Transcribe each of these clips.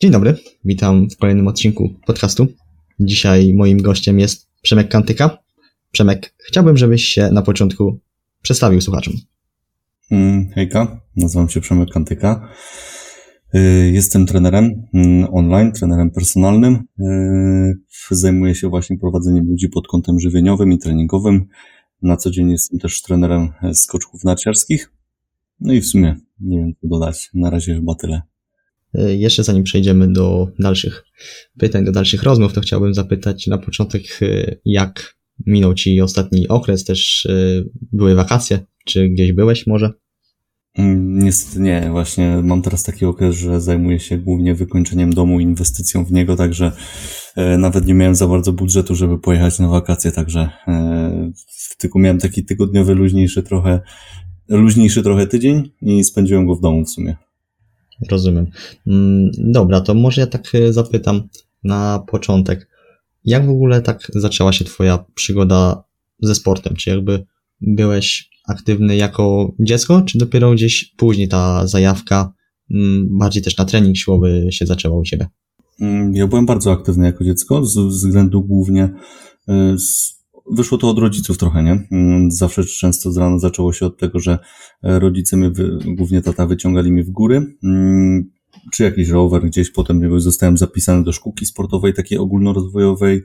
Dzień dobry, witam w kolejnym odcinku podcastu. Dzisiaj moim gościem jest Przemek Kantyka. Przemek, chciałbym, żebyś się na początku przedstawił słuchaczom. Mm, hejka, nazywam się Przemek Kantyka. Y, jestem trenerem mm, online, trenerem personalnym. Y, zajmuję się właśnie prowadzeniem ludzi pod kątem żywieniowym i treningowym. Na co dzień jestem też trenerem skoczków narciarskich. No i w sumie nie wiem co dodać. Na razie chyba tyle. Y, jeszcze zanim przejdziemy do dalszych pytań, do dalszych rozmów, to chciałbym zapytać na początek, jak minął Ci ostatni okres, też były wakacje, czy gdzieś byłeś może? Mm, niestety nie, właśnie mam teraz taki okres, że zajmuję się głównie wykończeniem domu, inwestycją w niego, także e, nawet nie miałem za bardzo budżetu, żeby pojechać na wakacje, także e, tylko miałem taki tygodniowy, luźniejszy trochę, luźniejszy trochę tydzień i spędziłem go w domu w sumie. Rozumiem. Mm, dobra, to może ja tak e, zapytam na początek. Jak w ogóle tak zaczęła się Twoja przygoda ze sportem? Czy jakby byłeś aktywny jako dziecko, czy dopiero gdzieś później ta zajawka mm, bardziej też na trening siłowy się zaczęła u Ciebie? Mm, ja byłem bardzo aktywny jako dziecko, z względu głównie y, z wyszło to od rodziców trochę, nie? Mm, zawsze często z rana zaczęło się od tego, że e, rodzice mnie, głównie tata, wyciągali mnie w góry czy jakiś rower gdzieś, potem zostałem zapisany do szkółki sportowej takiej ogólnorozwojowej,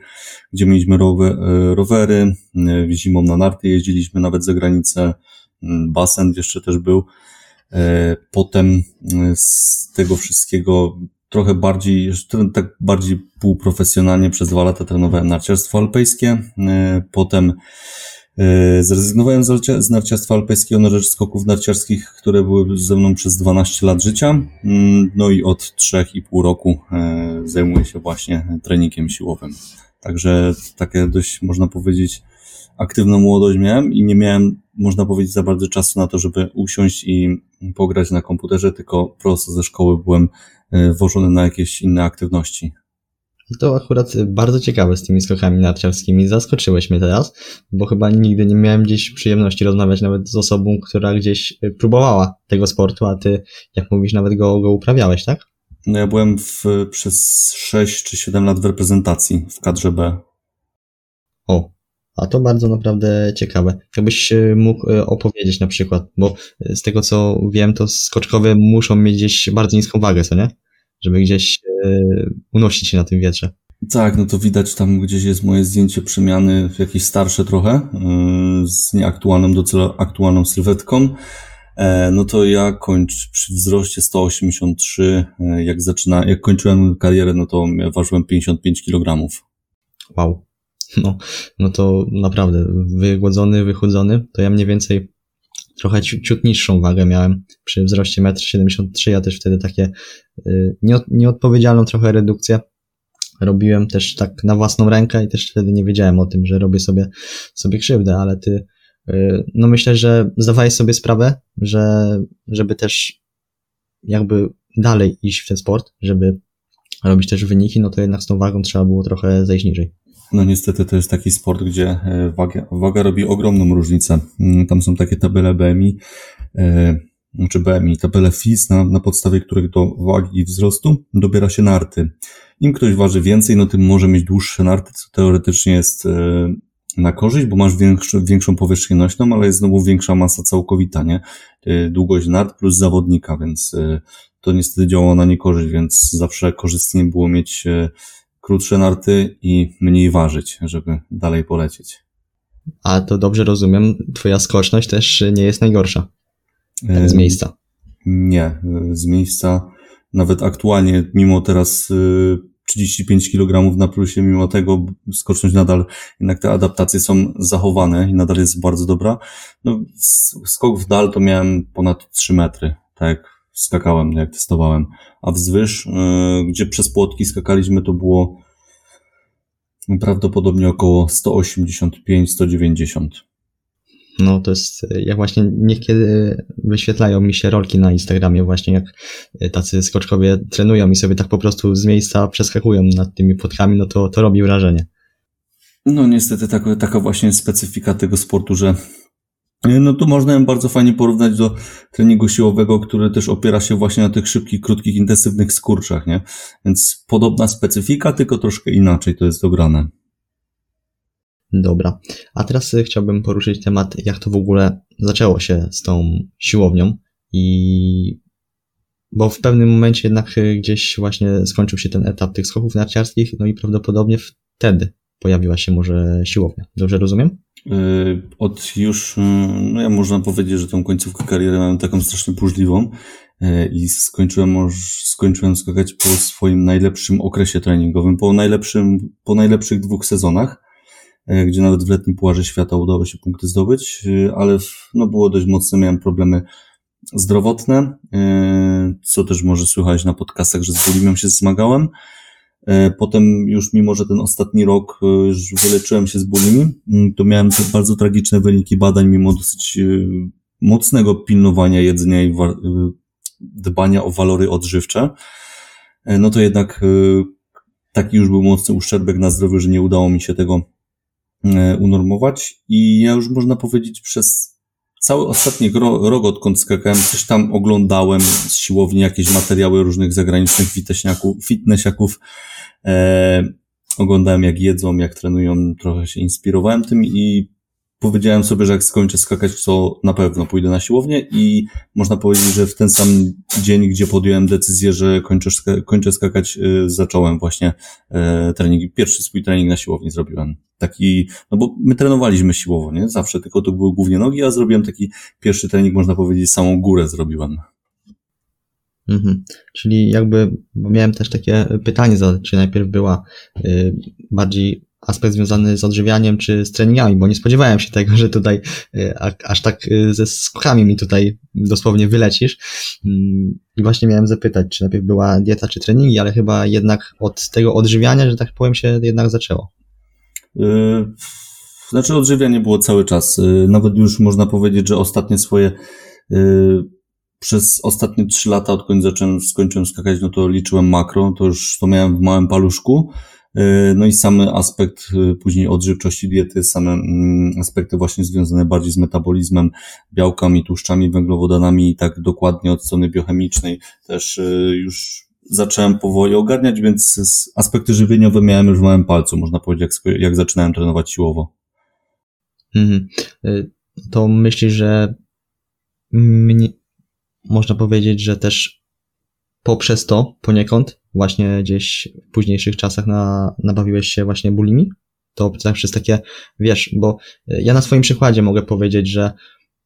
gdzie mieliśmy rower, e, rowery, e, zimą na narty jeździliśmy nawet za granicę, mm, basen jeszcze też był. Potem z tego wszystkiego trochę bardziej, tak bardziej półprofesjonalnie przez dwa lata trenowałem narciarstwo alpejskie, potem E, zrezygnowałem z narciarstwa alpejskiego na rzecz skoków narciarskich, które były ze mną przez 12 lat życia. Mm, no i od 3,5 roku e, zajmuję się właśnie treningiem siłowym. Także takie dość, można powiedzieć, aktywną młodość miałem i nie miałem, można powiedzieć, za bardzo czasu na to, żeby usiąść i pograć na komputerze, tylko prosto ze szkoły byłem e, włożony na jakieś inne aktywności. To akurat bardzo ciekawe z tymi skokami narciarskimi. Zaskoczyłeś mnie teraz, bo chyba nigdy nie miałem gdzieś przyjemności rozmawiać nawet z osobą, która gdzieś y, próbowała tego sportu, a ty, jak mówisz, nawet go, go uprawiałeś, tak? No ja byłem w, przez 6 czy 7 lat w reprezentacji w kadrze B. O, a to bardzo naprawdę ciekawe. Jakbyś y, mógł y, opowiedzieć na przykład, bo z tego co wiem, to skoczkowie muszą mieć gdzieś bardzo niską wagę, co nie? Żeby gdzieś unosić się na tym wietrze. Tak, no to widać tam gdzieś jest moje zdjęcie przemiany, jakieś starsze trochę, yy, z nieaktualną do aktualną sylwetką. E, no to ja kończ przy wzroście 183, e, jak zaczyna, jak kończyłem karierę, no to ważyłem 55 kg. Wow. No, no to naprawdę wygłodzony, wychudzony, to ja mniej więcej trochę ciut niższą wagę miałem przy wzroście 1,73 m. Ja też wtedy takie y, nieodpowiedzialną trochę redukcję robiłem też tak na własną rękę i też wtedy nie wiedziałem o tym, że robię sobie, sobie krzywdę, ale ty, y, no myślę, że zdawałeś sobie sprawę, że żeby też jakby dalej iść w ten sport, żeby robić też wyniki, no to jednak z tą wagą trzeba było trochę zejść niżej. No niestety to jest taki sport, gdzie e, waga, waga robi ogromną różnicę. Mm, tam są takie tabele BMI, e, czy BMI, tabele FIS, na, na podstawie których do wagi i wzrostu dobiera się narty. Im ktoś waży więcej, no tym może mieć dłuższe narty, co teoretycznie jest e, na korzyść, bo masz większy, większą powierzchnię nośną, ale jest znowu większa masa całkowita, nie? Długość nart plus zawodnika, więc to niestety działa na niekorzyść, więc zawsze korzystnie było mieć krótsze narty i mniej ważyć, żeby dalej polecieć. A to dobrze rozumiem, twoja skoczność też nie jest najgorsza. Tak z miejsca. Nie, z miejsca nawet aktualnie, mimo teraz 35 y, kg na plusie, mimo tego skoczność nadal, jednak te adaptacje są zachowane i nadal jest bardzo dobra. No, skok w dal to miałem ponad 3 metry, tak skakałem, jak testowałem. A wzwyż, yy, gdzie przez płotki skakaliśmy, to było prawdopodobnie około 185-190. No to jest, jak właśnie niekiedy wyświetlają mi się rolki na Instagramie właśnie, jak tacy skoczkowie trenują i sobie tak po prostu z miejsca przeskakują nad tymi płotkami, no to, to robi wrażenie. No niestety taka, taka właśnie specyfika tego sportu, że No to można ją bardzo fajnie porównać do treningu siłowego, który też opiera się właśnie na tych szybkich, krótkich, intensywnych skurczach, nie? Więc podobna specyfika, tylko troszkę inaczej to jest dograne. Dobra. A teraz chciałbym poruszyć temat, jak to w ogóle zaczęło się z tą siłownią i bo w pewnym momencie jednak gdzieś właśnie skończył się ten etap tych skoków narciarskich, no i prawdopodobnie wtedy pojawiła się może siłownia. Dobrze rozumiem? Y, od już, y, no ja można powiedzieć, że tą końcówkę kariery miałem taką strasznie burzliwą y, i skończyłem, skończyłem skakać po swoim najlepszym okresie treningowym, po najlepszym, po najlepszych dwóch sezonach, gdzie nawet w letnim Pucharze Świata udało się punkty zdobyć, ale no było dość mocne, miałem problemy zdrowotne, co też może słychać na podcastach, że z bulimią się zmagałem. E, potem już mimo, że ten ostatni rok e, już wyleczyłem się z bulimi, mm, to miałem bardzo tragiczne wyniki badań, mimo dosyć e, mocnego pilnowania jedzenia i dbania o walory odżywcze. No to jednak taki już był mocny uszczerbek na zdrowiu, że nie udało mi się tego unormować i ja już można powiedzieć przez cały ostatni rok, odkąd skakałem, coś tam oglądałem z siłowni, jakieś materiały różnych zagranicznych fitnessiaków, e, oglądałem jak jedzą, jak trenują, trochę się inspirowałem tym i powiedziałem sobie, że jak skończę skakać, to na pewno pójdę na siłownię i można powiedzieć, że w ten sam dzień, gdzie podjąłem decyzję, że kończę, kończę skakać, y, zacząłem właśnie y, trening. Pierwszy swój trening na siłowni zrobiłem. Taki, no bo my trenowaliśmy siłowo, nie? Zawsze, tylko to były głównie nogi, a zrobiłem taki pierwszy trening, można powiedzieć, samą górę zrobiłem. Mhm. Czyli jakby miałem też takie pytanie, czy najpierw była y, bardziej aspekt związany z odżywianiem czy z treningami, bo nie spodziewałem się tego, że tutaj y, aż tak y, ze skokami mi tutaj dosłownie wylecisz. Mm, I właśnie miałem zapytać, czy najpierw była dieta czy treningi, ale chyba jednak od tego odżywiania, że tak powiem, się jednak zaczęło. Yy, znaczy odżywianie było cały czas. Nawet już można powiedzieć, że ostatnie swoje przez ostatnie trzy lata, odkąd zacząłem, skończyłem skakać, no to liczyłem makro, to już to miałem w małym paluszku. E, no i sam aspekt e, później odżywczości diety, same mm, aspekty właśnie związane bardziej z metabolizmem, białkami, tłuszczami, węglowodanami i tak dokładnie od strony biochemicznej też e, już zacząłem powoli ogarniać, więc aspekty żywieniowe miałem już w małym palcu, można powiedzieć, jak, jak zaczynałem trenować siłowo. Mhm. To myślisz, że mnie, można powiedzieć, że też poprzez to poniekąd właśnie gdzieś w późniejszych czasach na, nabawiłeś się właśnie bulimi? To tak przez takie, wiesz, bo e, ja na swoim przykładzie mogę powiedzieć, że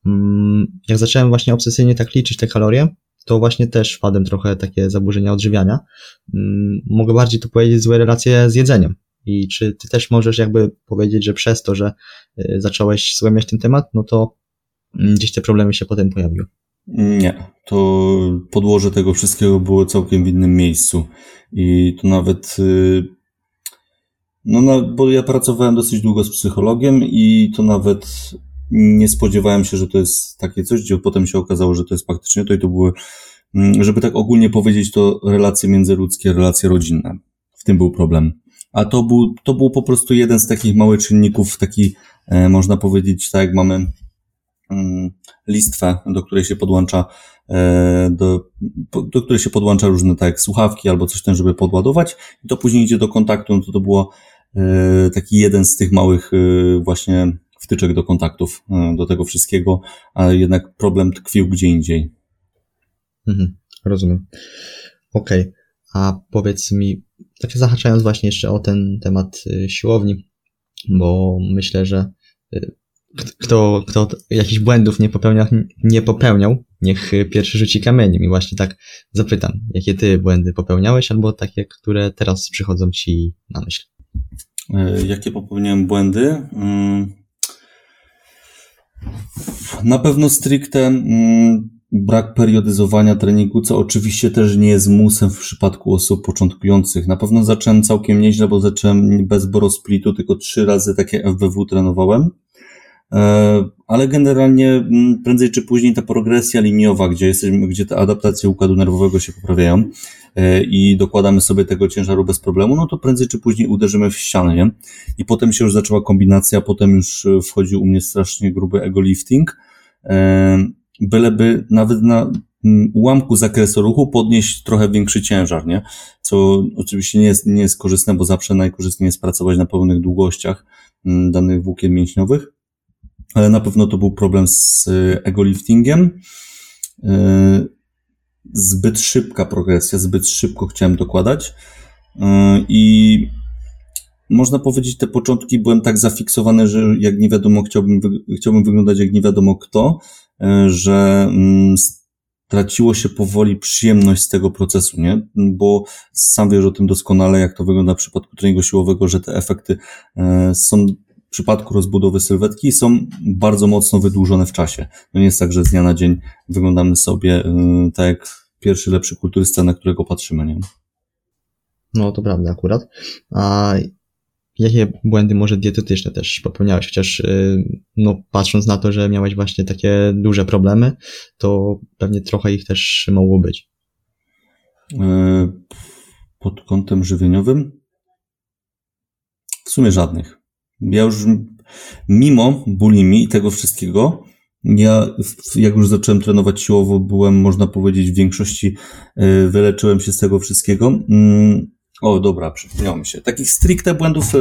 mm, jak zacząłem właśnie obsesyjnie tak liczyć te kalorie, to właśnie też wpadłem trochę takie zaburzenia odżywiania. Mm, mogę bardziej tu powiedzieć złe relacje z jedzeniem. I czy ty też możesz jakby powiedzieć, że przez to, że e, zacząłeś zgłębiać ten temat, no to mm, gdzieś te problemy się potem pojawiły? Nie, to podłoże tego wszystkiego było całkiem w innym miejscu. I to nawet, y, no, bo ja pracowałem dosyć długo z psychologiem i to nawet nie spodziewałem się, że to jest takie coś, gdzie potem się okazało, że to jest faktycznie to i to były, mm, żeby tak ogólnie powiedzieć, to relacje międzyludzkie, relacje rodzinne. W tym był problem. A to był, to był po prostu jeden z takich małych czynników, taki, e, można powiedzieć, tak jak mamy listwę, do której się podłącza e, do, do której się podłącza różne tak słuchawki albo coś tam, żeby podładować i to później idzie do kontaktu, no to to było e, taki jeden z tych małych e, właśnie wtyczek do kontaktów do tego wszystkiego, ale jednak problem tkwił gdzie indziej. Mhm, rozumiem. Okej, okay. a powiedz mi, tak zahaczając właśnie jeszcze o ten temat siłowni, bo myślę, że kto, kto jakichś błędów nie popełniał, nie popełniał, niech pierwszy rzuci kamieniem. I właśnie tak zapytam, jakie ty błędy popełniałeś, albo takie, które teraz przychodzą ci na myśl. E, jakie popełniałem błędy? Mm. Na pewno stricte mm, brak periodyzowania treningu, co oczywiście też nie jest musem w przypadku osób początkujących. Na pewno zacząłem całkiem nieźle, bo zacząłem bez borosplitu, tylko trzy razy takie FBW trenowałem. E, ale generalnie mm, prędzej czy później ta progresja liniowa, gdzie jesteśmy, gdzie te adaptacje układu nerwowego się poprawiają e, i dokładamy sobie tego ciężaru bez problemu, no to prędzej czy później uderzymy w ścianę, nie? I potem się już zaczęła kombinacja, potem już e, wchodził u mnie strasznie gruby ego lifting, byleby nawet na mm, ułamku zakresu ruchu podnieść trochę większy ciężar, nie? Co oczywiście nie jest, nie jest korzystne, bo zawsze najkorzystniej jest pracować na pełnych długościach mm, danych włókien mięśniowych, ale na pewno to był problem z e, ego liftingiem. E, zbyt szybka progresja, zbyt szybko chciałem dokładać e, i można powiedzieć, te początki byłem tak zafiksowany, że jak nie wiadomo, chciałbym, chciałbym wyglądać jak nie wiadomo kto, że mm, traciło się powoli przyjemność z tego procesu, nie? Bo sam wiesz o tym doskonale, jak to wygląda w przypadku treningu siłowego, że te efekty są przypadku rozbudowy sylwetki są bardzo mocno wydłużone w czasie. No nie jest tak, że z dnia na dzień wyglądamy sobie yy, tak jak pierwszy lepszy kulturysta, na którego patrzymy, nie? No to prawda akurat. A jakie błędy może dietetyczne też popełniałeś? Chociaż yy, no patrząc na to, że miałeś właśnie takie duże problemy, to pewnie trochę ich też mogło być. Yy, pod kątem żywieniowym? W sumie żadnych. Ja już mimo bulimi i tego wszystkiego, ja jak już zacząłem trenować siłowo, byłem, można powiedzieć, w większości e, wyleczyłem się z tego wszystkiego. Mm, o, dobra, przypomniało mi się. Takich stricte błędów e,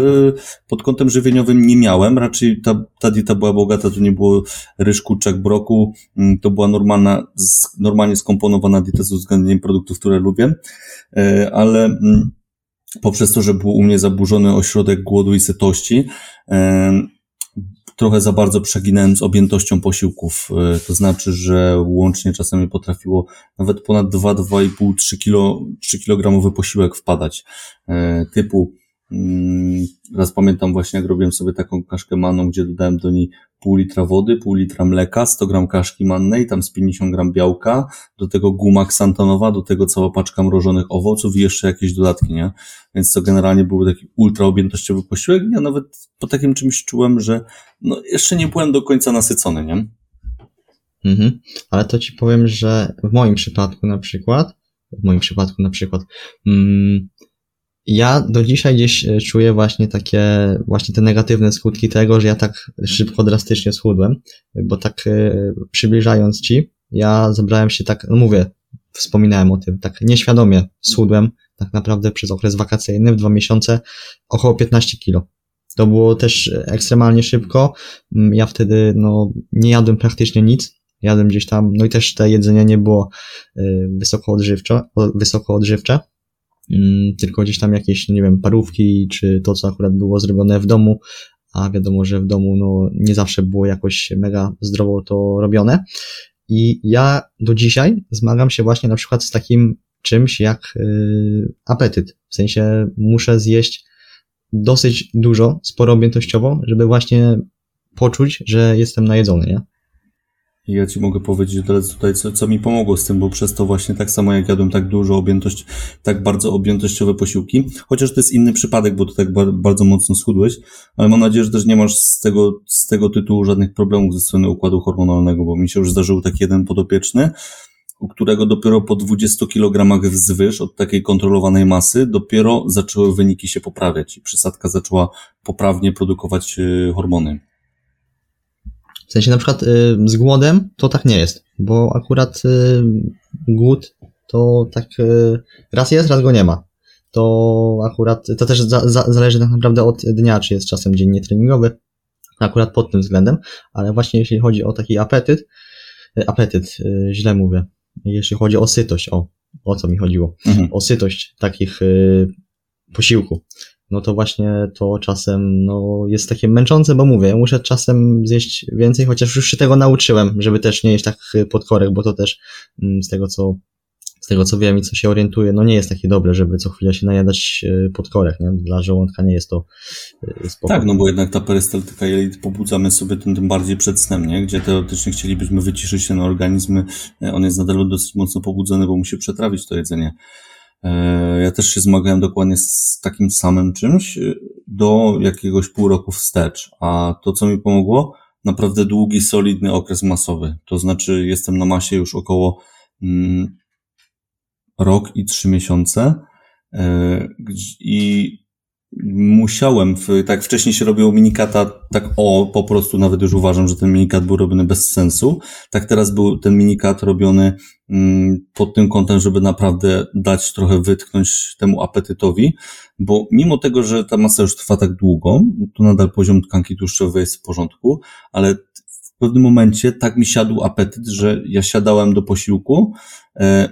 pod kątem żywieniowym nie miałem. Raczej ta, ta dieta była bogata, to nie było ryż, kurczak, broku. Mm, to była normalna, normalnie skomponowana dieta z uwzględnieniem produktów, które lubię. E, ale mm, poprzez to, że był u mnie zaburzony ośrodek głodu i sytości, trochę za bardzo przeginałem z objętością posiłków. E, to znaczy, że łącznie czasami potrafiło nawet ponad 2, 2,5, 3 kilo, 3 kilogramowy posiłek wpadać. E, typu raz pamiętam właśnie, jak robiłem sobie taką kaszkę manną, gdzie dodałem do niej pół litra wody, pół litra mleka, 100 gram kaszki mannej, tam z 50 gram białka, do tego guma ksantanowa, do tego cała paczka mrożonych owoców i jeszcze jakieś dodatki, nie? Więc to generalnie był taki ultra objętościowy posiłek. Ja nawet po takim czymś czułem, że no jeszcze nie byłem do końca nasycony, nie? Mhm. Ale to ci powiem, że w moim przypadku na przykład, w moim przypadku na przykład, mm, ja do dzisiaj gdzieś e, czuję właśnie takie, właśnie te negatywne skutki tego, że ja tak szybko, drastycznie schudłem, bo tak e, przybliżając ci, ja zabrałem się tak, no mówię, wspominałem o tym, tak nieświadomie schudłem, tak naprawdę przez okres wakacyjny, w dwa miesiące, około 15 kilo. To było też ekstremalnie szybko. Mm, ja wtedy, no, nie jadłem praktycznie nic. Jadłem gdzieś tam, no i też te jedzenie nie było e, wysoko odżywcze, wysoko odżywcze tylko gdzieś tam jakieś, no nie wiem, parówki, czy to, co akurat było zrobione w domu, a wiadomo, że w domu no, nie zawsze było jakoś mega zdrowo to robione. I ja do dzisiaj zmagam się właśnie na przykład z takim czymś jak yy, apetyt. W sensie muszę zjeść dosyć dużo, sporo objętościowo, żeby właśnie poczuć, że jestem najedzony, nie? Ja ci mogę powiedzieć teraz tutaj, co, co mi pomogło z tym, bo przez to właśnie tak samo jak jadłem tak dużo objętość, tak bardzo objętościowe posiłki, chociaż to jest inny przypadek, bo to tak bardzo mocno schudłeś, ale mam nadzieję, że też nie masz z tego, z tego tytułu żadnych problemów ze strony układu hormonalnego, bo mi się już zdarzył taki jeden podopieczny, u którego dopiero po 20 kg wzwyż od takiej kontrolowanej masy dopiero zaczęły wyniki się poprawiać i przysadka zaczęła poprawnie produkować y, hormony. W sensie na przykład y, z głodem to tak nie jest, bo akurat y, głód to tak y, raz jest, raz go nie ma. To akurat, to też za, za, zależy tak naprawdę od dnia, czy jest czasem dzień nietreningowy, akurat pod tym względem, ale właśnie jeśli chodzi o taki apetyt, apetyt, źle mówię, jeśli chodzi o sytość, o, o co mi chodziło, mhm. o sytość takich posiłków, no to właśnie to czasem no, jest takie męczące, bo mówię, muszę czasem zjeść więcej, chociaż już się tego nauczyłem, żeby też nie jeść tak pod korek, bo to też mm, z tego co z tego co wiem i co się orientuję, no nie jest takie dobre, żeby co chwilę się najadać e, pod korek, nie? Dla żołądka nie jest to e. Tak, no bo jednak ta perystaltyka, jeżeli pobudzamy sobie tym, tym bardziej przed snem, nie? Gdzie teoretycznie chcielibyśmy wyciszyć ten organizm, e, on jest nadal dosyć mocno pobudzony, bo musi przetrawić to jedzenie. E, ja też się zmagałem dokładnie z takim samym czymś e, do jakiegoś pół roku wstecz. A to, co mi pomogło, naprawdę długi, solidny okres masowy. To znaczy, jestem na masie już około mm, rok i trzy miesiące. E, I musiałem, w, tak wcześniej się robiło minikata, tak o, po prostu nawet już uważam, że ten minikat był robiony bez sensu. Tak teraz był ten minikat robiony mm, pod tym kątem, żeby naprawdę dać trochę wytknąć temu apetytowi, bo mimo tego, że ta masa już trwa tak długo, to nadal poziom tkanki tłuszczowej jest w porządku, ale w pewnym momencie tak mi siadł apetyt, że ja siadałem do posiłku, e,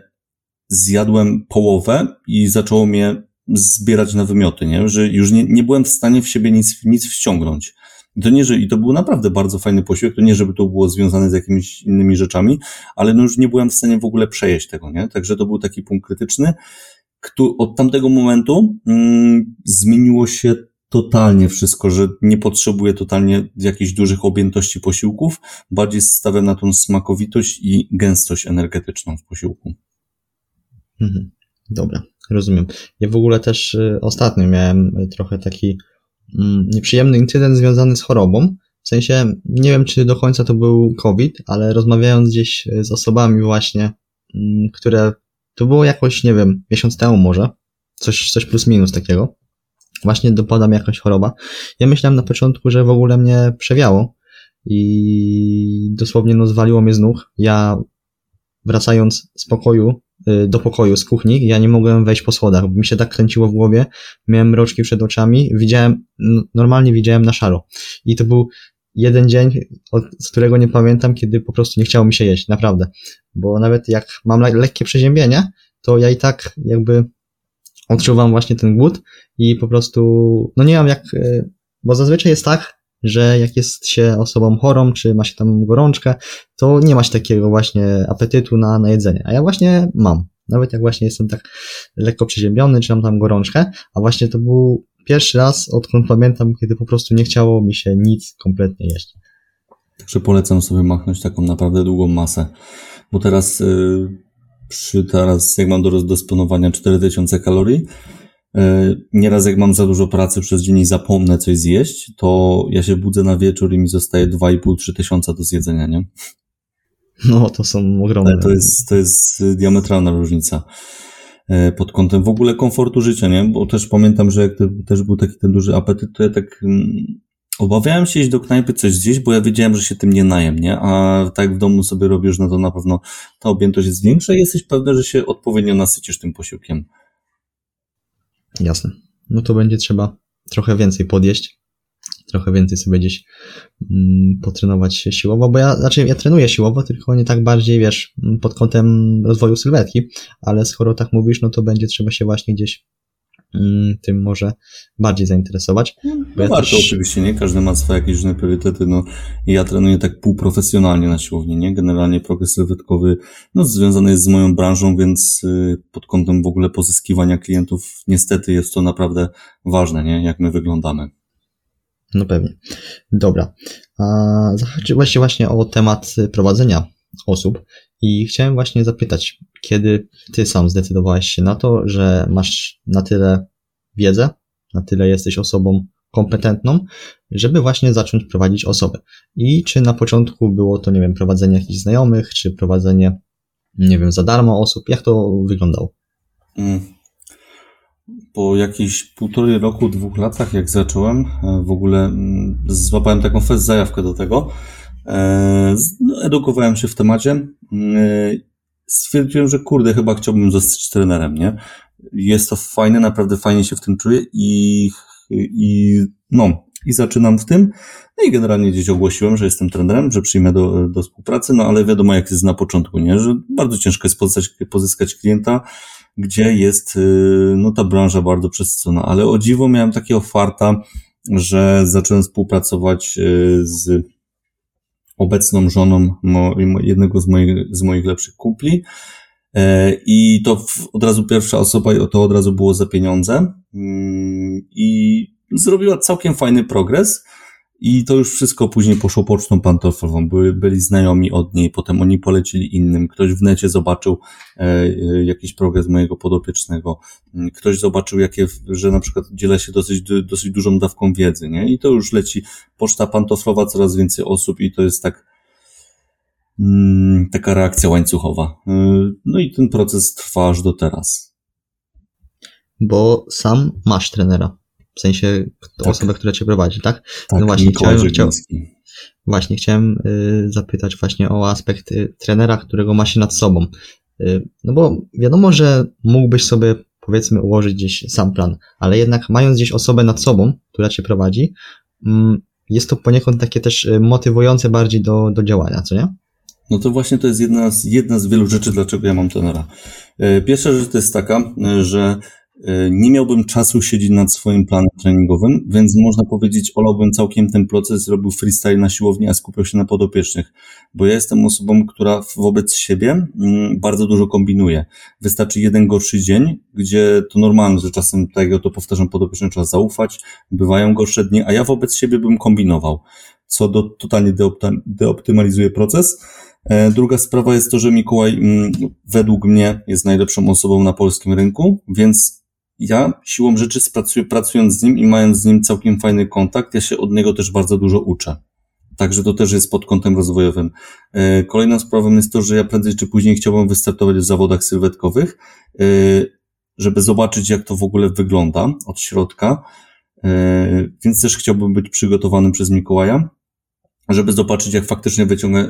zjadłem połowę i zaczęło mnie zbierać na wymioty, nie? że już nie, nie byłem w stanie w siebie nic, nic wciągnąć. I to nie, że, i to był naprawdę bardzo fajny posiłek, to nie, żeby to było związane z jakimiś innymi rzeczami, ale no już nie byłem w stanie w ogóle przejeść tego, nie? Także to był taki punkt krytyczny. Kto, od tamtego momentu mm, zmieniło się totalnie wszystko, że nie potrzebuję totalnie jakichś dużych objętości posiłków, bardziej stawiam na tą smakowitość i gęstość energetyczną w posiłku. Mhm. Dobra, rozumiem. Ja w ogóle też y, ostatnio miałem y, trochę taki mm, nieprzyjemny incydent związany z chorobą. W sensie, nie wiem czy do końca to był COVID, ale rozmawiając gdzieś y, z osobami właśnie, mm, które to było jakoś, nie wiem, miesiąc temu może, coś, coś plus minus takiego. Właśnie dopada mi jakaś choroba. Ja myślałem na początku, że w ogóle mnie przewiało i dosłownie no zwaliło mnie z nóg. Ja wracając z pokoju do pokoju z kuchni, ja nie mogłem wejść po schodach, bo mi się tak kręciło w głowie, miałem mroczki przed oczami, widziałem, normalnie widziałem na szaro. I to był jeden dzień, od, z którego nie pamiętam, kiedy po prostu nie chciało mi się jeść, naprawdę. Bo nawet jak mam lekkie przeziębienie, to ja i tak jakby odczuwam właśnie ten głód i po prostu, no nie mam jak, y, bo zazwyczaj jest tak, że jak jest się osobą chorą, czy ma się tam gorączkę, to nie ma się takiego właśnie apetytu na, na jedzenie. A ja właśnie mam. Nawet jak właśnie jestem tak lekko przeziębiony, czy mam tam gorączkę, a właśnie to był pierwszy raz, odkąd pamiętam, kiedy po prostu nie chciało mi się nic kompletnie jeść. Także polecam sobie machnąć taką naprawdę długą masę, bo teraz yy, przy teraz, jak mam do rozdysponowania 4000 kalorii, nieraz jak mam za dużo pracy przez dzień i zapomnę coś zjeść, to ja się budzę na wieczór i mi zostaje 2,5-3 tysiąca do zjedzenia, nie? No, to są ogromne. To jest, to jest diametralna różnica e, pod kątem w ogóle komfortu życia, nie? Bo też pamiętam, że jak to, też był taki ten duży apetyt, to ja tak mm, obawiałem się iść do knajpy coś zjeść, bo ja wiedziałem, że się tym nie najem, nie? A tak w domu sobie robisz, no to na pewno ta objętość jest większa i jesteś pewny, że się odpowiednio nasycisz tym posiłkiem. Jasne. No to będzie trzeba trochę więcej podjeść, trochę więcej sobie gdzieś mm, potrenować się siłowo, bo ja, znaczy ja trenuję siłowo, tylko nie tak bardziej, wiesz, pod kątem rozwoju sylwetki, ale skoro tak mówisz, no to będzie trzeba się właśnie gdzieś tym może bardziej zainteresować. No, ja warto też... oczywiście, nie? Każdy ma swoje jakieś różne priorytety, no ja trenuję tak półprofesjonalnie na siłowni, nie? Generalnie progres sylwetkowy, no związany jest z moją branżą, więc y, pod kątem w ogóle pozyskiwania klientów niestety jest to naprawdę ważne, nie? Jak my wyglądamy. No pewnie. Dobra. A zahaczyłeś się właśnie o temat prowadzenia osób i chciałem właśnie zapytać, kiedy ty sam zdecydowałeś się na to, że masz na tyle wiedzę, na tyle jesteś osobą kompetentną, żeby właśnie zacząć prowadzić osoby. I czy na początku było to, nie wiem, prowadzenie jakichś znajomych, czy prowadzenie, nie wiem, za darmo osób, jak to wyglądało? Mm. Po jakichś półtorej roku, dwóch latach, jak zacząłem, e, w ogóle mm, złapałem taką fest zajawkę do tego, edukowałem się w temacie. E, stwierdziłem, że kurde, chyba chciałbym zostać trenerem, nie? Jest to fajne, naprawdę fajnie się w tym czuję i, i no, i zaczynam w tym. No i generalnie gdzieś ogłosiłem, że jestem trenerem, że przyjmę do, do współpracy, no ale wiadomo jak jest na początku, nie? Że bardzo ciężko jest pozyskać, pozyskać klienta, gdzie jest, y, no ta branża bardzo przesycona, ale o dziwo miałem takiego farta, że zacząłem współpracować y, z obecną żoną jednego z moich, z moich lepszych kumpli. E, I to od razu pierwsza osoba, to od razu było za pieniądze. Mm, I zrobiła całkiem fajny progres. I to już wszystko później poszło pocztą pantoflową. Byli, byli znajomi od niej, potem oni polecili innym. Ktoś w necie zobaczył e, e, jakiś progres mojego podopiecznego. Mm, ktoś zobaczył, jakie, że na przykład dzielę się dosyć, dosyć dużą dawką wiedzy, nie? I to już leci poczta pantoflowa, coraz więcej osób i to jest tak, mm, taka reakcja łańcuchowa. E, no i ten proces trwa aż do teraz. Bo sam masz trenera. W sensie tak. osobę, która cię prowadzi, tak? Tak, no właśnie, chciałem, chciał, właśnie chciałem y, zapytać właśnie o aspekt y, trenera, którego ma się nad sobą. Y, no bo wiadomo, że mógłbyś sobie powiedzmy ułożyć gdzieś sam plan, ale jednak mając gdzieś osobę nad sobą, która cię prowadzi, mm, jest to poniekąd takie też motywujące bardziej do, do działania, co nie? No to właśnie to jest jedna z, jedna z wielu rzeczy, dlaczego ja mam trenera. Y, pierwsza rzecz to jest taka, że nie miałbym czasu siedzieć nad swoim planem treningowym, więc można powiedzieć, olałbym całkiem ten proces, robił freestyle na siłowni, a skupiał się na podopiecznych, bo ja jestem osobą, która wobec siebie mm, bardzo dużo kombinuje. Wystarczy jeden gorszy dzień, gdzie to normalne, że czasem, tak jak to powtarzam, podopiecznym trzeba zaufać, bywają gorsze dni, a ja wobec siebie bym kombinował, co do, totalnie deoptymalizuje proces. E, druga sprawa jest to, że Mikołaj mm, według mnie jest najlepszą osobą na polskim rynku, więc ja siłą rzeczy pracuję, pracując z nim i mając z nim całkiem fajny kontakt, ja się od niego też bardzo dużo uczę. Także to też jest pod kątem rozwojowym. E, kolejną sprawą jest to, że ja prędzej czy później chciałbym wystartować w zawodach sylwetkowych, e, żeby zobaczyć, jak to w ogóle wygląda od środka. E, więc też chciałbym być przygotowanym przez Mikołaja, żeby zobaczyć, jak faktycznie wyciąga,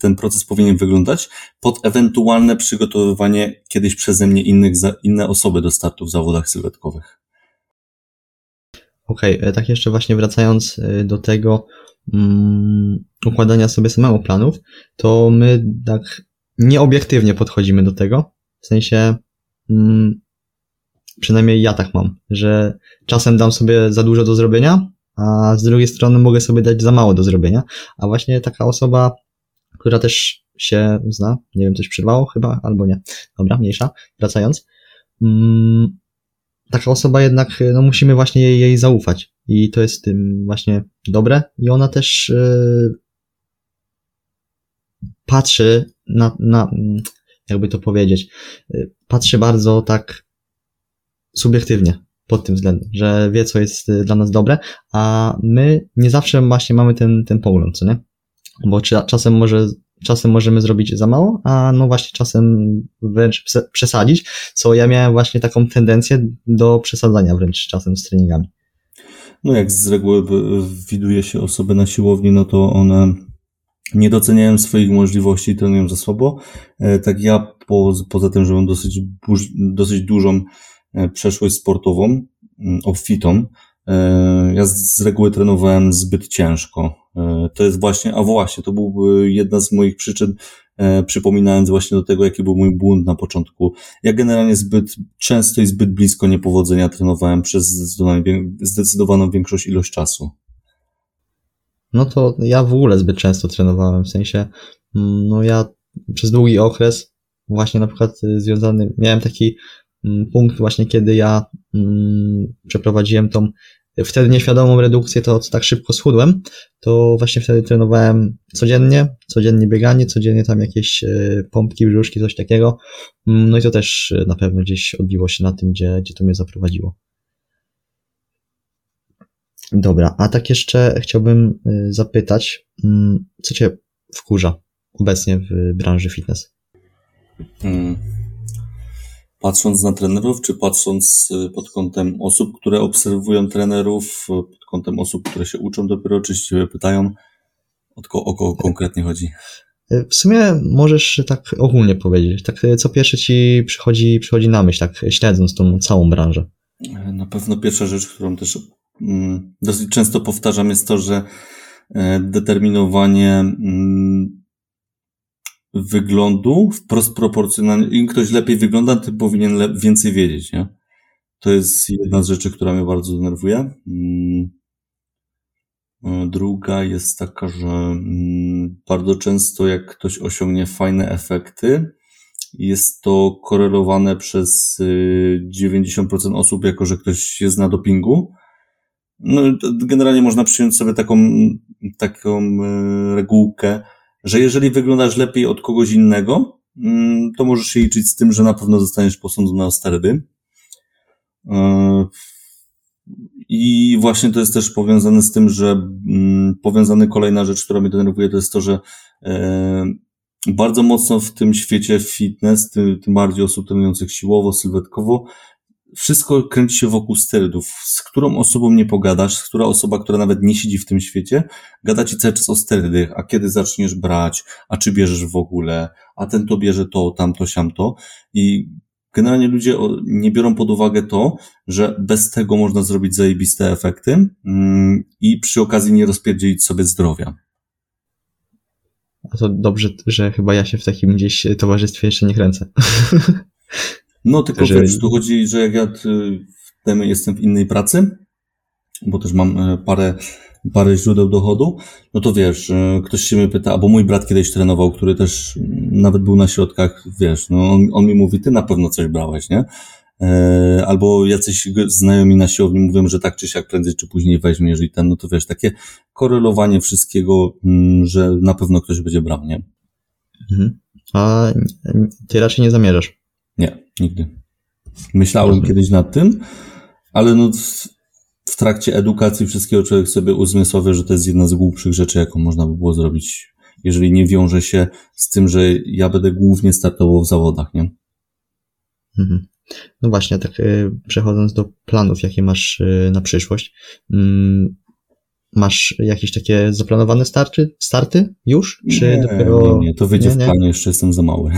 ten proces powinien wyglądać pod ewentualne przygotowywanie kiedyś przeze mnie innych, inne osoby do startu w zawodach sylwetkowych. Okej, okay, e, tak jeszcze właśnie wracając e, do tego um, układania sobie samego planów, to my tak nieobiektywnie podchodzimy do tego, w sensie um, przynajmniej ja tak mam, że czasem dam sobie za dużo do zrobienia, a z drugiej strony mogę sobie dać za mało do zrobienia, a właśnie taka osoba która też się zna. Nie wiem, coś przerwało chyba, albo nie. Dobra, mniejsza. Wracając. Mm, taka osoba jednak, no musimy właśnie jej, jej zaufać. I to jest tym właśnie dobre. I ona też yy, patrzy na, na, jakby to powiedzieć, yy, patrzy bardzo tak subiektywnie pod tym względem, że wie, co jest dla nas dobre, a my nie zawsze właśnie mamy ten, ten pogląd, co nie? Bo czasem może czasem możemy zrobić za mało, a no właśnie czasem wręcz przesadzić, co ja miałem właśnie taką tendencję do przesadzania wręcz czasem z treningami. No jak z reguły widuje się osoby na siłowni, no to one nie doceniają swoich możliwości i trenują za słabo. E, tak ja po, poza tym, że mam dosyć, dosyć dużą e, przeszłość sportową, mm, obfitą, ja z reguły trenowałem zbyt ciężko E, to jest właśnie, a właśnie, to byłby jedna z moich przyczyn, e, przypominając właśnie do tego, jaki był mój błąd na początku. Ja generalnie zbyt często i zbyt blisko niepowodzenia trenowałem przez zdecydowaną większość ilość czasu. No to ja w ogóle zbyt często trenowałem, w sensie, mm, no ja przez długi okres, właśnie na przykład y, związany, miałem taki punkt właśnie, kiedy ja mm, przeprowadziłem tą wtedy nieświadomą redukcję, to tak szybko schudłem, to właśnie wtedy trenowałem codziennie, codziennie bieganie, codziennie tam jakieś e, pompki, brzuszki, coś takiego. Mm, no i to też e, na pewno gdzieś odbiło się na tym, gdzie, gdzie to mnie zaprowadziło. Dobra, a tak jeszcze chciałbym e, zapytać, mm, co cię wkurza obecnie w branży fitness? Patrząc na trenerów, czy patrząc y, pod kątem osób, które obserwują trenerów, y, pod kątem osób, które się uczą dopiero, czy się pytają, o kogo, o kogo konkretnie chodzi? Y, w sumie możesz tak ogólnie powiedzieć. Tak, co pierwsze ci przychodzi, przychodzi na myśl, tak śledząc tą całą branżę? Na pewno pierwsza rzecz, którą też mm, dosyć często powtarzam, jest to, że determinowanie mm, wyglądu wprost proporcjonalnie. Im ktoś lepiej wygląda, tym powinien więcej wiedzieć, nie? To jest jedna z rzeczy, która mnie bardzo denerwuje. Mm. E, druga jest taka, że mm, bardzo często jak ktoś osiągnie fajne efekty, jest to korelowane przez 90% y, osób, jako że ktoś jest na dopingu, no, generalnie można przyjąć sobie taką, taką e, regułkę, że jeżeli wyglądasz lepiej od kogoś innego, mm, to możesz się liczyć z tym, że na pewno zostaniesz posądzony o sterydy. E, I właśnie to jest też powiązane z tym, że mm, powiązany kolejna rzecz, która mnie denerwuje, to jest to, że e, bardzo mocno w tym świecie fitness, tym, bardziej osób trenujących siłowo, sylwetkowo, wszystko kręci się wokół sterydów. Z którą osobą nie pogadasz, która osoba, która nawet nie siedzi w tym świecie, gada ci cały czas o sterydach, a kiedy zaczniesz brać, a czy bierzesz w ogóle, a ten to bierze to, tamto, siamto. I generalnie ludzie nie biorą pod uwagę to, że bez tego można zrobić zajebiste efekty mm, i przy okazji nie rozpierdzielić sobie zdrowia. A to dobrze, że chyba ja się w takim gdzieś towarzystwie jeszcze nie kręcę. No tylko że... wiesz, tu chodzi, że jak ja y, jestem w innej pracy, bo też mam e, parę, parę źródeł dochodu, no to wiesz, e, ktoś się mnie pyta, albo mój brat kiedyś trenował, który też nawet był na środkach, wiesz, no on, on mi mówi, ty na pewno coś brałeś, nie? E, albo jacyś znajomi na siłowni mówią, że tak czy siak prędzej czy później weźmie, jeżeli ten, no to wiesz, takie korelowanie wszystkiego, mm, że na pewno ktoś będzie brał, nie? Mhm. A ty raczej nie zamierzasz? Nie, nigdy. Myślałem kiedyś nad tym, ale no w trakcie edukacji wszystkiego człowiek sobie uzmysławia, że to jest jedna z głupszych rzeczy, jaką można by było zrobić, jeżeli nie wiąże się z tym, że ja będę głównie startował w zawodach, nie? Mhm. No właśnie, tak y, przechodząc do planów, jakie masz y, na przyszłość, mm, masz jakieś takie zaplanowane starty, starty już? Czy nie, dopiero... nie, nie, to wyjdzie nie, w planie, jeszcze jestem za mały.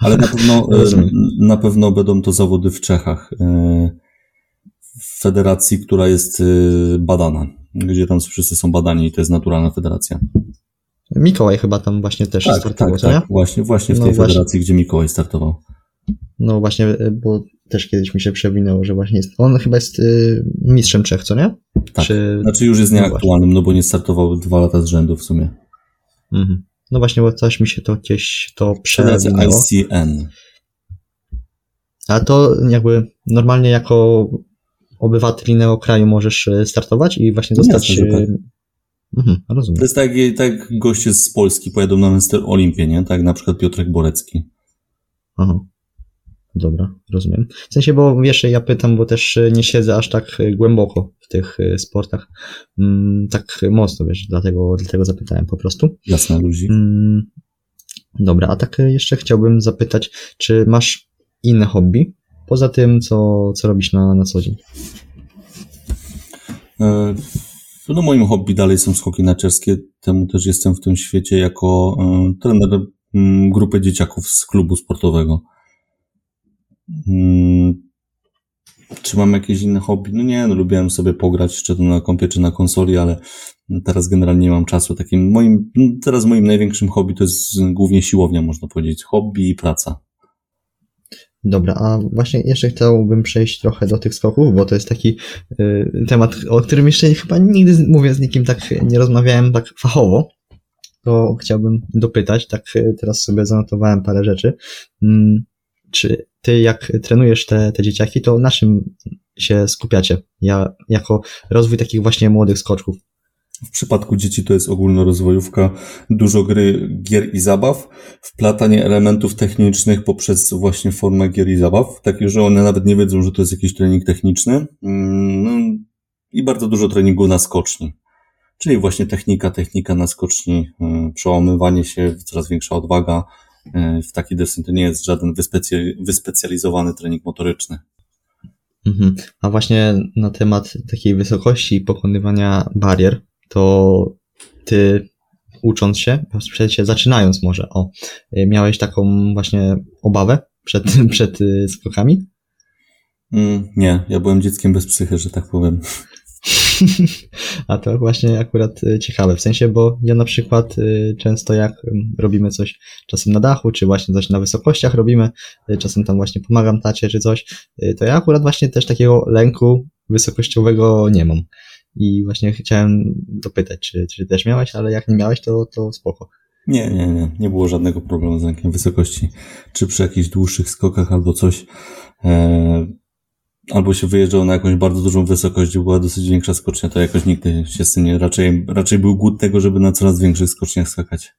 Ale na pewno, e, na pewno będą to zawody w Czechach. E, w federacji, która jest e, badana, gdzie tam wszyscy są badani i to jest naturalna federacja. Mikołaj chyba tam właśnie też tak, startował, tak, tak, właśnie, właśnie w no tej właśnie. federacji, gdzie Mikołaj startował. No właśnie, bo też kiedyś mi się przewinęło, że właśnie jest, on chyba jest mistrzem Czech, co nie? Tak, Czy... znaczy już jest no nieaktualnym, no bo nie startował dwa lata z rzędu w sumie. Mhm. No właśnie, bo coś mi się to gdzieś to przewinęło. ICN. A to jakby normalnie jako obywatel innego kraju możesz e, startować i właśnie zostać... Jasne, tak. Mhm, rozumiem. To jest tak, tak goście z Polski pojadą na Mister Olimpię, nie? Tak na przykład Piotrek Borecki. Aha. Dobra, rozumiem. W sensie, bo wiesz, ja pytam, bo też nie siedzę aż tak głęboko w tych e, sportach. Mm, tak mocno, wiesz, dlatego, dlatego zapytałem po prostu. Jasne, ludzi. Mm, dobra, a tak jeszcze chciałbym zapytać, czy masz inne hobby? Poza tym, co, co robisz na, na co dzień? E, no moim hobby dalej są skoki narciarskie. Temu też jestem w tym świecie jako e, trener mm, grupy dzieciaków z klubu sportowego. Hmm, czy mam jakieś inne hobby? No nie, no lubiłem sobie pograć, czy to na kompie, czy na konsoli, ale teraz generalnie nie mam czasu. Takim moim, no teraz moim największym hobby to jest głównie siłownia, można powiedzieć. Hobby i praca. Dobra, a właśnie jeszcze chciałbym przejść trochę do tych skoków, bo to jest taki y, temat, o którym jeszcze chyba nigdy, mówię z nikim tak nie rozmawiałem tak fachowo. To chciałbym dopytać, tak teraz sobie zanotowałem parę rzeczy. Mm, czy ty jak trenujesz te, te dzieciaki, to na czym się skupiacie? Ja, jako rozwój takich właśnie młodych skoczków. W przypadku dzieci to jest ogólnorozwojówka, dużo gry, gier i zabaw, wplatanie elementów technicznych poprzez właśnie formę gier i zabaw, takie, że one nawet nie wiedzą, że to jest jakiś trening techniczny. Mm, no, I bardzo dużo treningu na skoczni. Czyli właśnie technika, technika na skoczni, y, przełamywanie się, coraz większa odwaga, w taki deseń to nie jest żaden wyspecjalizowany trening motoryczny. Mhm. A właśnie na temat takiej wysokości i pokonywania barier, to ty ucząc się, zaczynając może, o, e, miałeś taką właśnie obawę przed, przed e, skokami? Mm, nie, ja byłem dzieckiem bez psychy, że tak powiem. A to właśnie akurat y, ciekawe, w sensie, bo ja na przykład y, często jak robimy coś czasem na dachu, czy właśnie coś na wysokościach robimy, y, czasem tam właśnie pomagam tacie, czy coś, to ja akurat właśnie też takiego lęku wysokościowego nie mam. I właśnie chciałem dopytać, czy, czy też miałeś, ale jak nie miałeś, to, to spoko. Nie, nie, nie. Nie było żadnego problemu z lękiem wysokości. Czy przy jakichś dłuższych skokach albo coś. E, albo się wyjeżdżał na jakąś bardzo dużą wysokość, gdzie była dosyć większa skocznia, to jakoś nigdy się z tym nie, raczej, raczej był głód tego, żeby na coraz większych skoczniach skakać.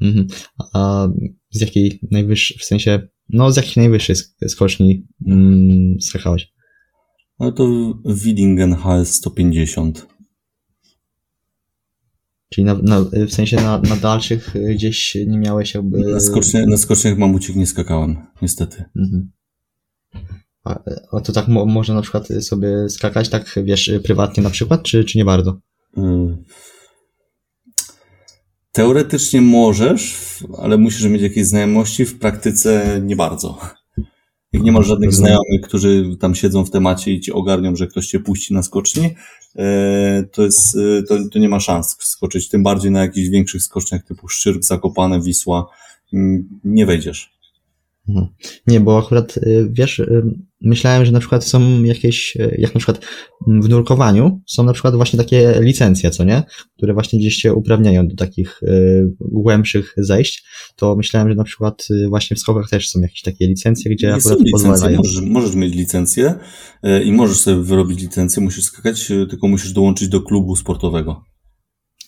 Mhm. A z jakiej najwyższej, w sensie, no z jakich najwyższej skoczni mm, skakałeś? No to Widingen HS 150. Czyli na, na, w sensie na, na dalszych gdzieś nie miałeś jakby... Na, skocznie, na skoczniach mamucik nie skakałem, niestety. Mhm. A, a to tak mo, można na przykład sobie skakać, tak wiesz, prywatnie na przykład, czy, czy nie bardzo? Y Teoretycznie możesz, ale musisz mieć jakieś znajomości, w praktyce nie bardzo. Jak nie masz żadnych znajomych, którzy tam siedzą w temacie i ci ogarnią, że ktoś cię puści na skoczni, e, to, jest, e, to, to nie ma szans skoczyć. Tym bardziej na jakichś większych skoczniach typu Szczyrk, Zakopane, Wisła. Mm, nie wejdziesz. Mhm. Nie, bo akurat y, wiesz, y, myślałem, że na przykład są jakieś, y, jak na przykład w nurkowaniu są na przykład właśnie takie licencje, co nie? Które właśnie gdzieś się uprawniają do takich głębszych zejść. To myślałem, że na przykład właśnie w skokach też są jakieś takie licencje, gdzie Nie akurat licencje, pozwalają. Możesz, możesz mieć licencję i możesz sobie wyrobić licencję, musisz skakać, tylko musisz dołączyć do klubu sportowego.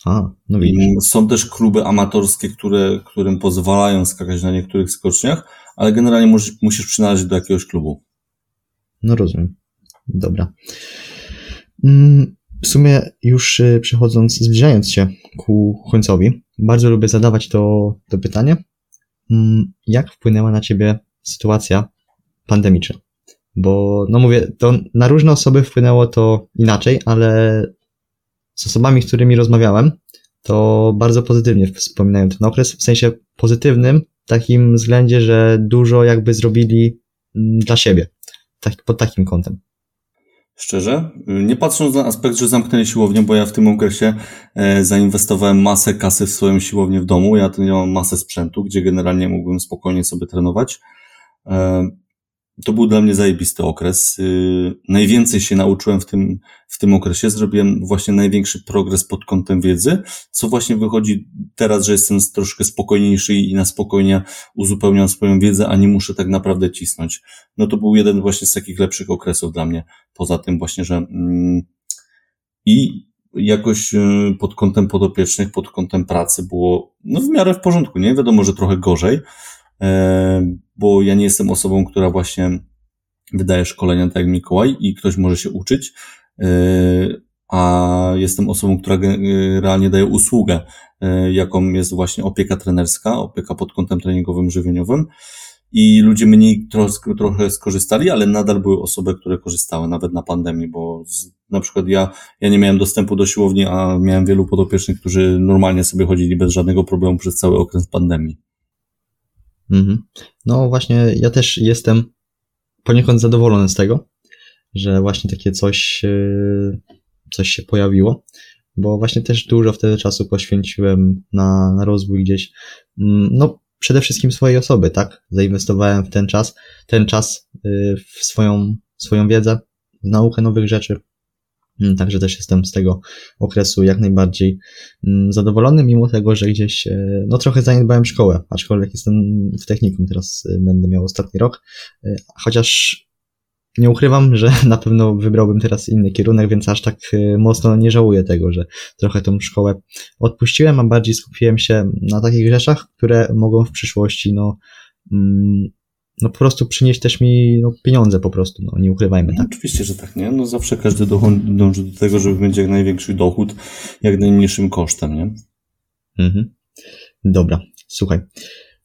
A, no widzisz. Są też kluby amatorskie, które, którym pozwalają skakać na niektórych skoczniach, ale generalnie musisz, musisz przynależeć do jakiegoś klubu. No rozumiem. Dobra. Mm, w sumie już y, przechodząc, zbliżając się ku końcowi, bardzo lubię zadawać to, to pytanie. Mm, jak wpłynęła na ciebie sytuacja pandemiczna? Bo, no mówię, to na różne osoby wpłynęło to inaczej, ale z osobami, z którymi rozmawiałem, to bardzo pozytywnie wspominają ten okres, w sensie pozytywnym, takim względzie, że dużo jakby zrobili mm, dla siebie, tak, pod takim kątem. Szczerze? Nie patrząc na aspekt, że zamknęli siłownię, bo ja w tym okresie e, zainwestowałem masę kasy w swoją siłownię w domu. Ja tu mam masę sprzętu, gdzie generalnie mógłbym spokojnie sobie trenować. To był dla mnie zajebisty okres. Y, najwięcej się nauczyłem w tym, w tym okresie. Zrobiłem właśnie największy progres pod kątem wiedzy, co właśnie wychodzi teraz, że jestem troszkę spokojniejszy i na spokojnie uzupełniam swoją wiedzę, a nie muszę tak naprawdę cisnąć. No to był jeden właśnie z takich lepszych okresów dla mnie. Poza tym właśnie, że mm, i jakoś y, pod kątem podopiecznych, pod kątem pracy było no w miarę w porządku, nie? Wiadomo, że trochę gorzej, E, bo ja nie jestem osobą, która właśnie wydaje szkolenia tak jak Mikołaj i ktoś może się uczyć, e, a jestem osobą, która realnie daje usługę, e, jaką jest właśnie opieka trenerska, opieka pod kątem treningowym, żywieniowym. I ludzie mniej trochę, trochę skorzystali, ale nadal były osoby, które korzystały, nawet na pandemii, bo z, na przykład ja, ja nie miałem dostępu do siłowni, a miałem wielu podopiecznych, którzy normalnie sobie chodzili bez żadnego problemu przez cały okres pandemii. Mhm. No właśnie, ja też jestem poniekąd zadowolony z tego, że właśnie takie coś, e, coś się pojawiło, bo właśnie też dużo wtedy czasu poświęciłem na, na rozwój gdzieś, mm, no przede wszystkim swojej osoby, tak? Zainwestowałem w ten czas, ten czas e, w swoją, swoją wiedzę, w naukę nowych rzeczy, także też jestem z tego okresu jak najbardziej mm, zadowolony, mimo tego, że gdzieś, e, no trochę zaniedbałem szkołę, aczkolwiek jestem w technikum, teraz e, będę miał ostatni rok, e, chociaż nie ukrywam, że na pewno wybrałbym teraz inny kierunek, więc aż tak mocno nie żałuję tego, że trochę tą szkołę odpuściłem, a bardziej skupiłem się na takich rzeczach, które mogą w przyszłości, no, mm, no po prostu przynieść też mi no, pieniądze po prostu, no nie ukrywajmy, tak? No, oczywiście, że tak, nie? No zawsze każdy dąży do tego, żeby mieć jak największy dochód, jak najmniejszym kosztem, nie? Mhm. Dobra, słuchaj.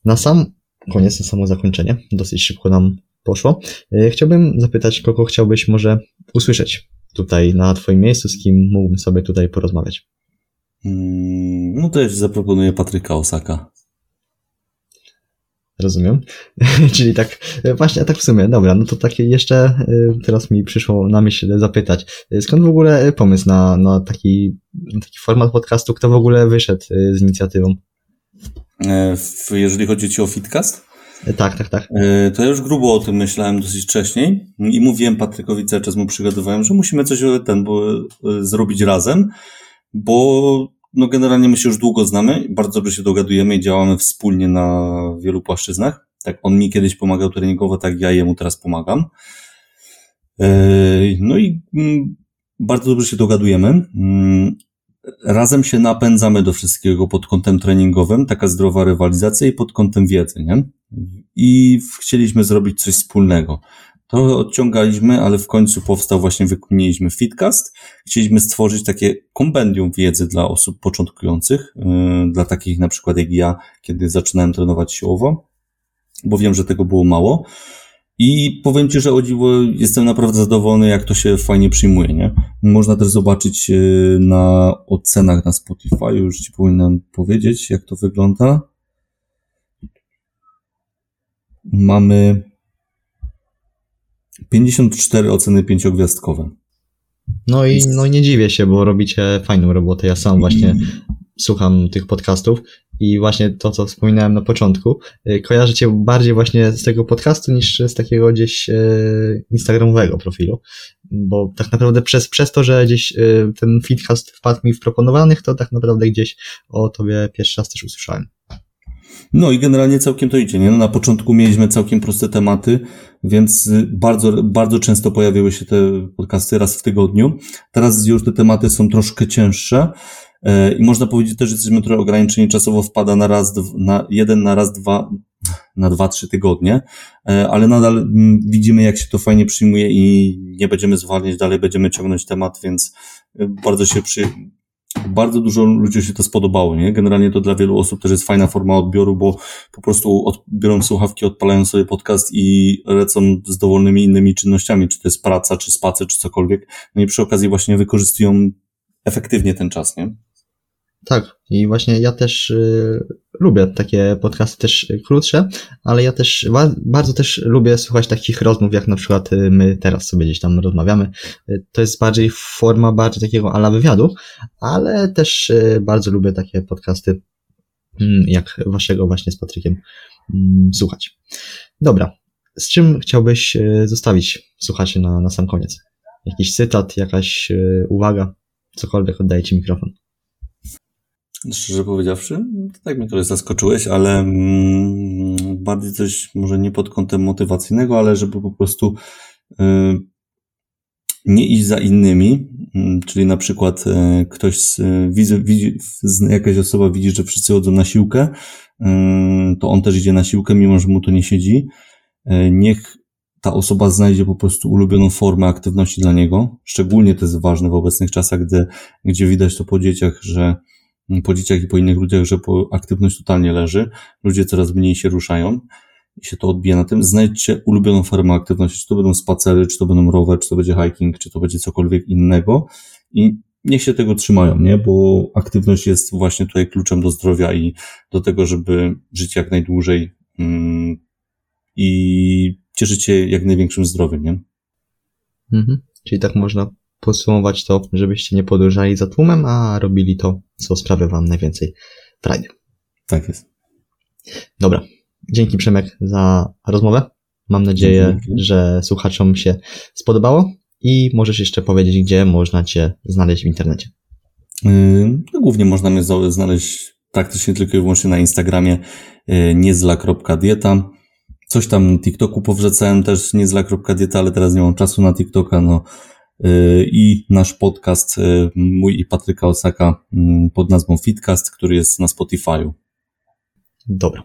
Na sam koniec, na samo zakończenie, dosyć szybko nam poszło. E, chciałbym zapytać, kogo chciałbyś może usłyszeć tutaj na Twoim miejscu, z kim mógłbym sobie tutaj porozmawiać? Mm, no to ja zaproponuję Patryka Osaka. Rozumiem. Czyli tak, właśnie tak w sumie, dobra, no to takie jeszcze y, teraz mi przyszło na myśl zapytać, y, skąd w ogóle pomysł na, na taki, taki format podcastu, kto w ogóle wyszedł z inicjatywą? E, jeżeli chodzi ci o Fitcast? E, tak, tak, tak. E, to ja już grubo o tym myślałem dosyć wcześniej i mówiłem Patrykowi cały czas mu przygodowałem, że musimy coś ten, bo, zrobić razem, bo no generalnie my się już długo znamy, bardzo dobrze się dogadujemy i działamy wspólnie na wielu płaszczyznach. Tak, on mi kiedyś pomagał treningowo, tak ja jemu teraz pomagam. No i mm, bardzo dobrze się dogadujemy. Mm, razem się napędzamy do wszystkiego pod kątem treningowym, taka zdrowa rywalizacja i pod kątem wiedzy, nie? I chcieliśmy zrobić coś wspólnego. To odciągaliśmy, ale w końcu powstał właśnie, wykminiliśmy Fitcast. Chcieliśmy stworzyć takie kompendium wiedzy dla osób początkujących, yy, dla takich na przykład jak ja, kiedy zaczynałem trenować siłowo, bo wiem, że tego było mało. I powiem Ci, że o dziwo jestem naprawdę zadowolony, jak to się fajnie przyjmuje, nie? Można też zobaczyć yy, na ocenach na Spotify, już Ci powinienem powiedzieć, jak to wygląda. Mamy 54 oceny pięciogwiazdkowe. No i no nie dziwię się, bo robicie fajną robotę. Ja sam właśnie słucham tych podcastów i właśnie to, co wspominałem na początku, y, kojarzę cię bardziej właśnie z tego podcastu niż z takiego gdzieś y, instagramowego profilu, bo tak naprawdę przez, przez to, że gdzieś y, ten feedcast wpadł mi w proponowanych, to tak naprawdę gdzieś o tobie pierwszy raz też usłyszałem. No i generalnie całkiem to idzie, nie? No na początku mieliśmy całkiem proste tematy, więc bardzo, bardzo często pojawiły się te podcasty raz w tygodniu. Teraz już te tematy są troszkę cięższe, E, I można powiedzieć też, że jesteśmy trochę ograniczeni czasowo, wpada na raz, na jeden, na raz, dwa, na dwa, trzy tygodnie, e, ale nadal mm, widzimy, jak się to fajnie przyjmuje i nie będziemy zwalniać dalej, będziemy ciągnąć temat, więc e, bardzo się przy, bardzo dużo ludzi się to spodobało, nie? Generalnie to dla wielu osób też jest fajna forma odbioru, bo po prostu od, biorą słuchawki, odpalają sobie podcast i lecą z dowolnymi innymi czynnościami, czy to jest praca, czy spacer, czy cokolwiek. No i przy okazji właśnie wykorzystują efektywnie ten czas, nie? Tak, i właśnie ja też y, lubię takie podcasty też krótsze, ale ja też bardzo też lubię słuchać takich rozmów, jak na przykład y, my teraz sobie gdzieś tam rozmawiamy. Y, to jest bardziej forma bardziej takiego ala wywiadu, ale też y, bardzo lubię takie podcasty mm, jak waszego właśnie z Patrykiem mm, słuchać. Dobra, z czym chciałbyś zostawić słuchaczy na, na sam koniec? Jakiś cytat, jakaś uwaga, cokolwiek oddaję ci mikrofon. Szczerze powiedziawszy, tak mnie trochę zaskoczyłeś, ale mm, bardziej coś może nie pod kątem motywacyjnego, ale żeby po prostu y, nie iść za innymi, y, czyli na przykład y, ktoś, z, widzi, widzi, jakaś osoba widzi, że wszyscy chodzą na siłkę, y, to on też idzie na siłkę, mimo że mu to nie siedzi. Y, niech ta osoba znajdzie po prostu ulubioną formę aktywności dla niego. Szczególnie to jest ważne w obecnych czasach, gdy, gdzie widać to po dzieciach, że po dzieciach i po innych ludziach, że aktywność totalnie leży, ludzie coraz mniej się ruszają i się to odbija na tym. Znajdźcie ulubioną formę aktywności, czy to będą spacery, czy to będą rower, czy to będzie hiking, czy to będzie cokolwiek innego i niech się tego trzymają, nie? Bo aktywność jest właśnie tutaj kluczem do zdrowia i do tego, żeby żyć jak najdłużej mm, i cieszyć się jak największym zdrowiem, nie? Mhm. Czyli tak można podsumować to, żebyście nie podążali za tłumem, a robili to, co sprawia wam najwięcej frajdy. Tak jest. Dobra. Dzięki Przemek za rozmowę. Mam nadzieję, Dzięki. że słuchaczom się spodobało i możesz jeszcze powiedzieć, gdzie można Cię znaleźć w internecie. Yy, no, głównie można mnie znaleźć praktycznie tylko i wyłącznie na Instagramie yy, niezla.dieta. Coś tam TikToku powrzucałem też niezla.dieta, ale teraz nie mam czasu na TikToka, no i nasz podcast, y, mój i Patryka Osaka mm, pod nazwą Fitcast, który jest na Spotify'u. Dobra,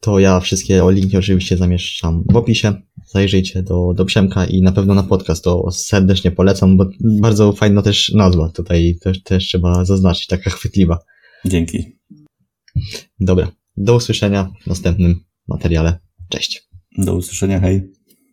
to ja wszystkie linki oczywiście zamieszczam w opisie. Zajrzyjcie do, do Przemka i na pewno na podcast to serdecznie polecam, bo bardzo fajna też nazwa tutaj też, też trzeba zaznaczyć, taka chwytliwa. Dzięki. Dobra, do usłyszenia w następnym materiale. Cześć. Do usłyszenia, hej.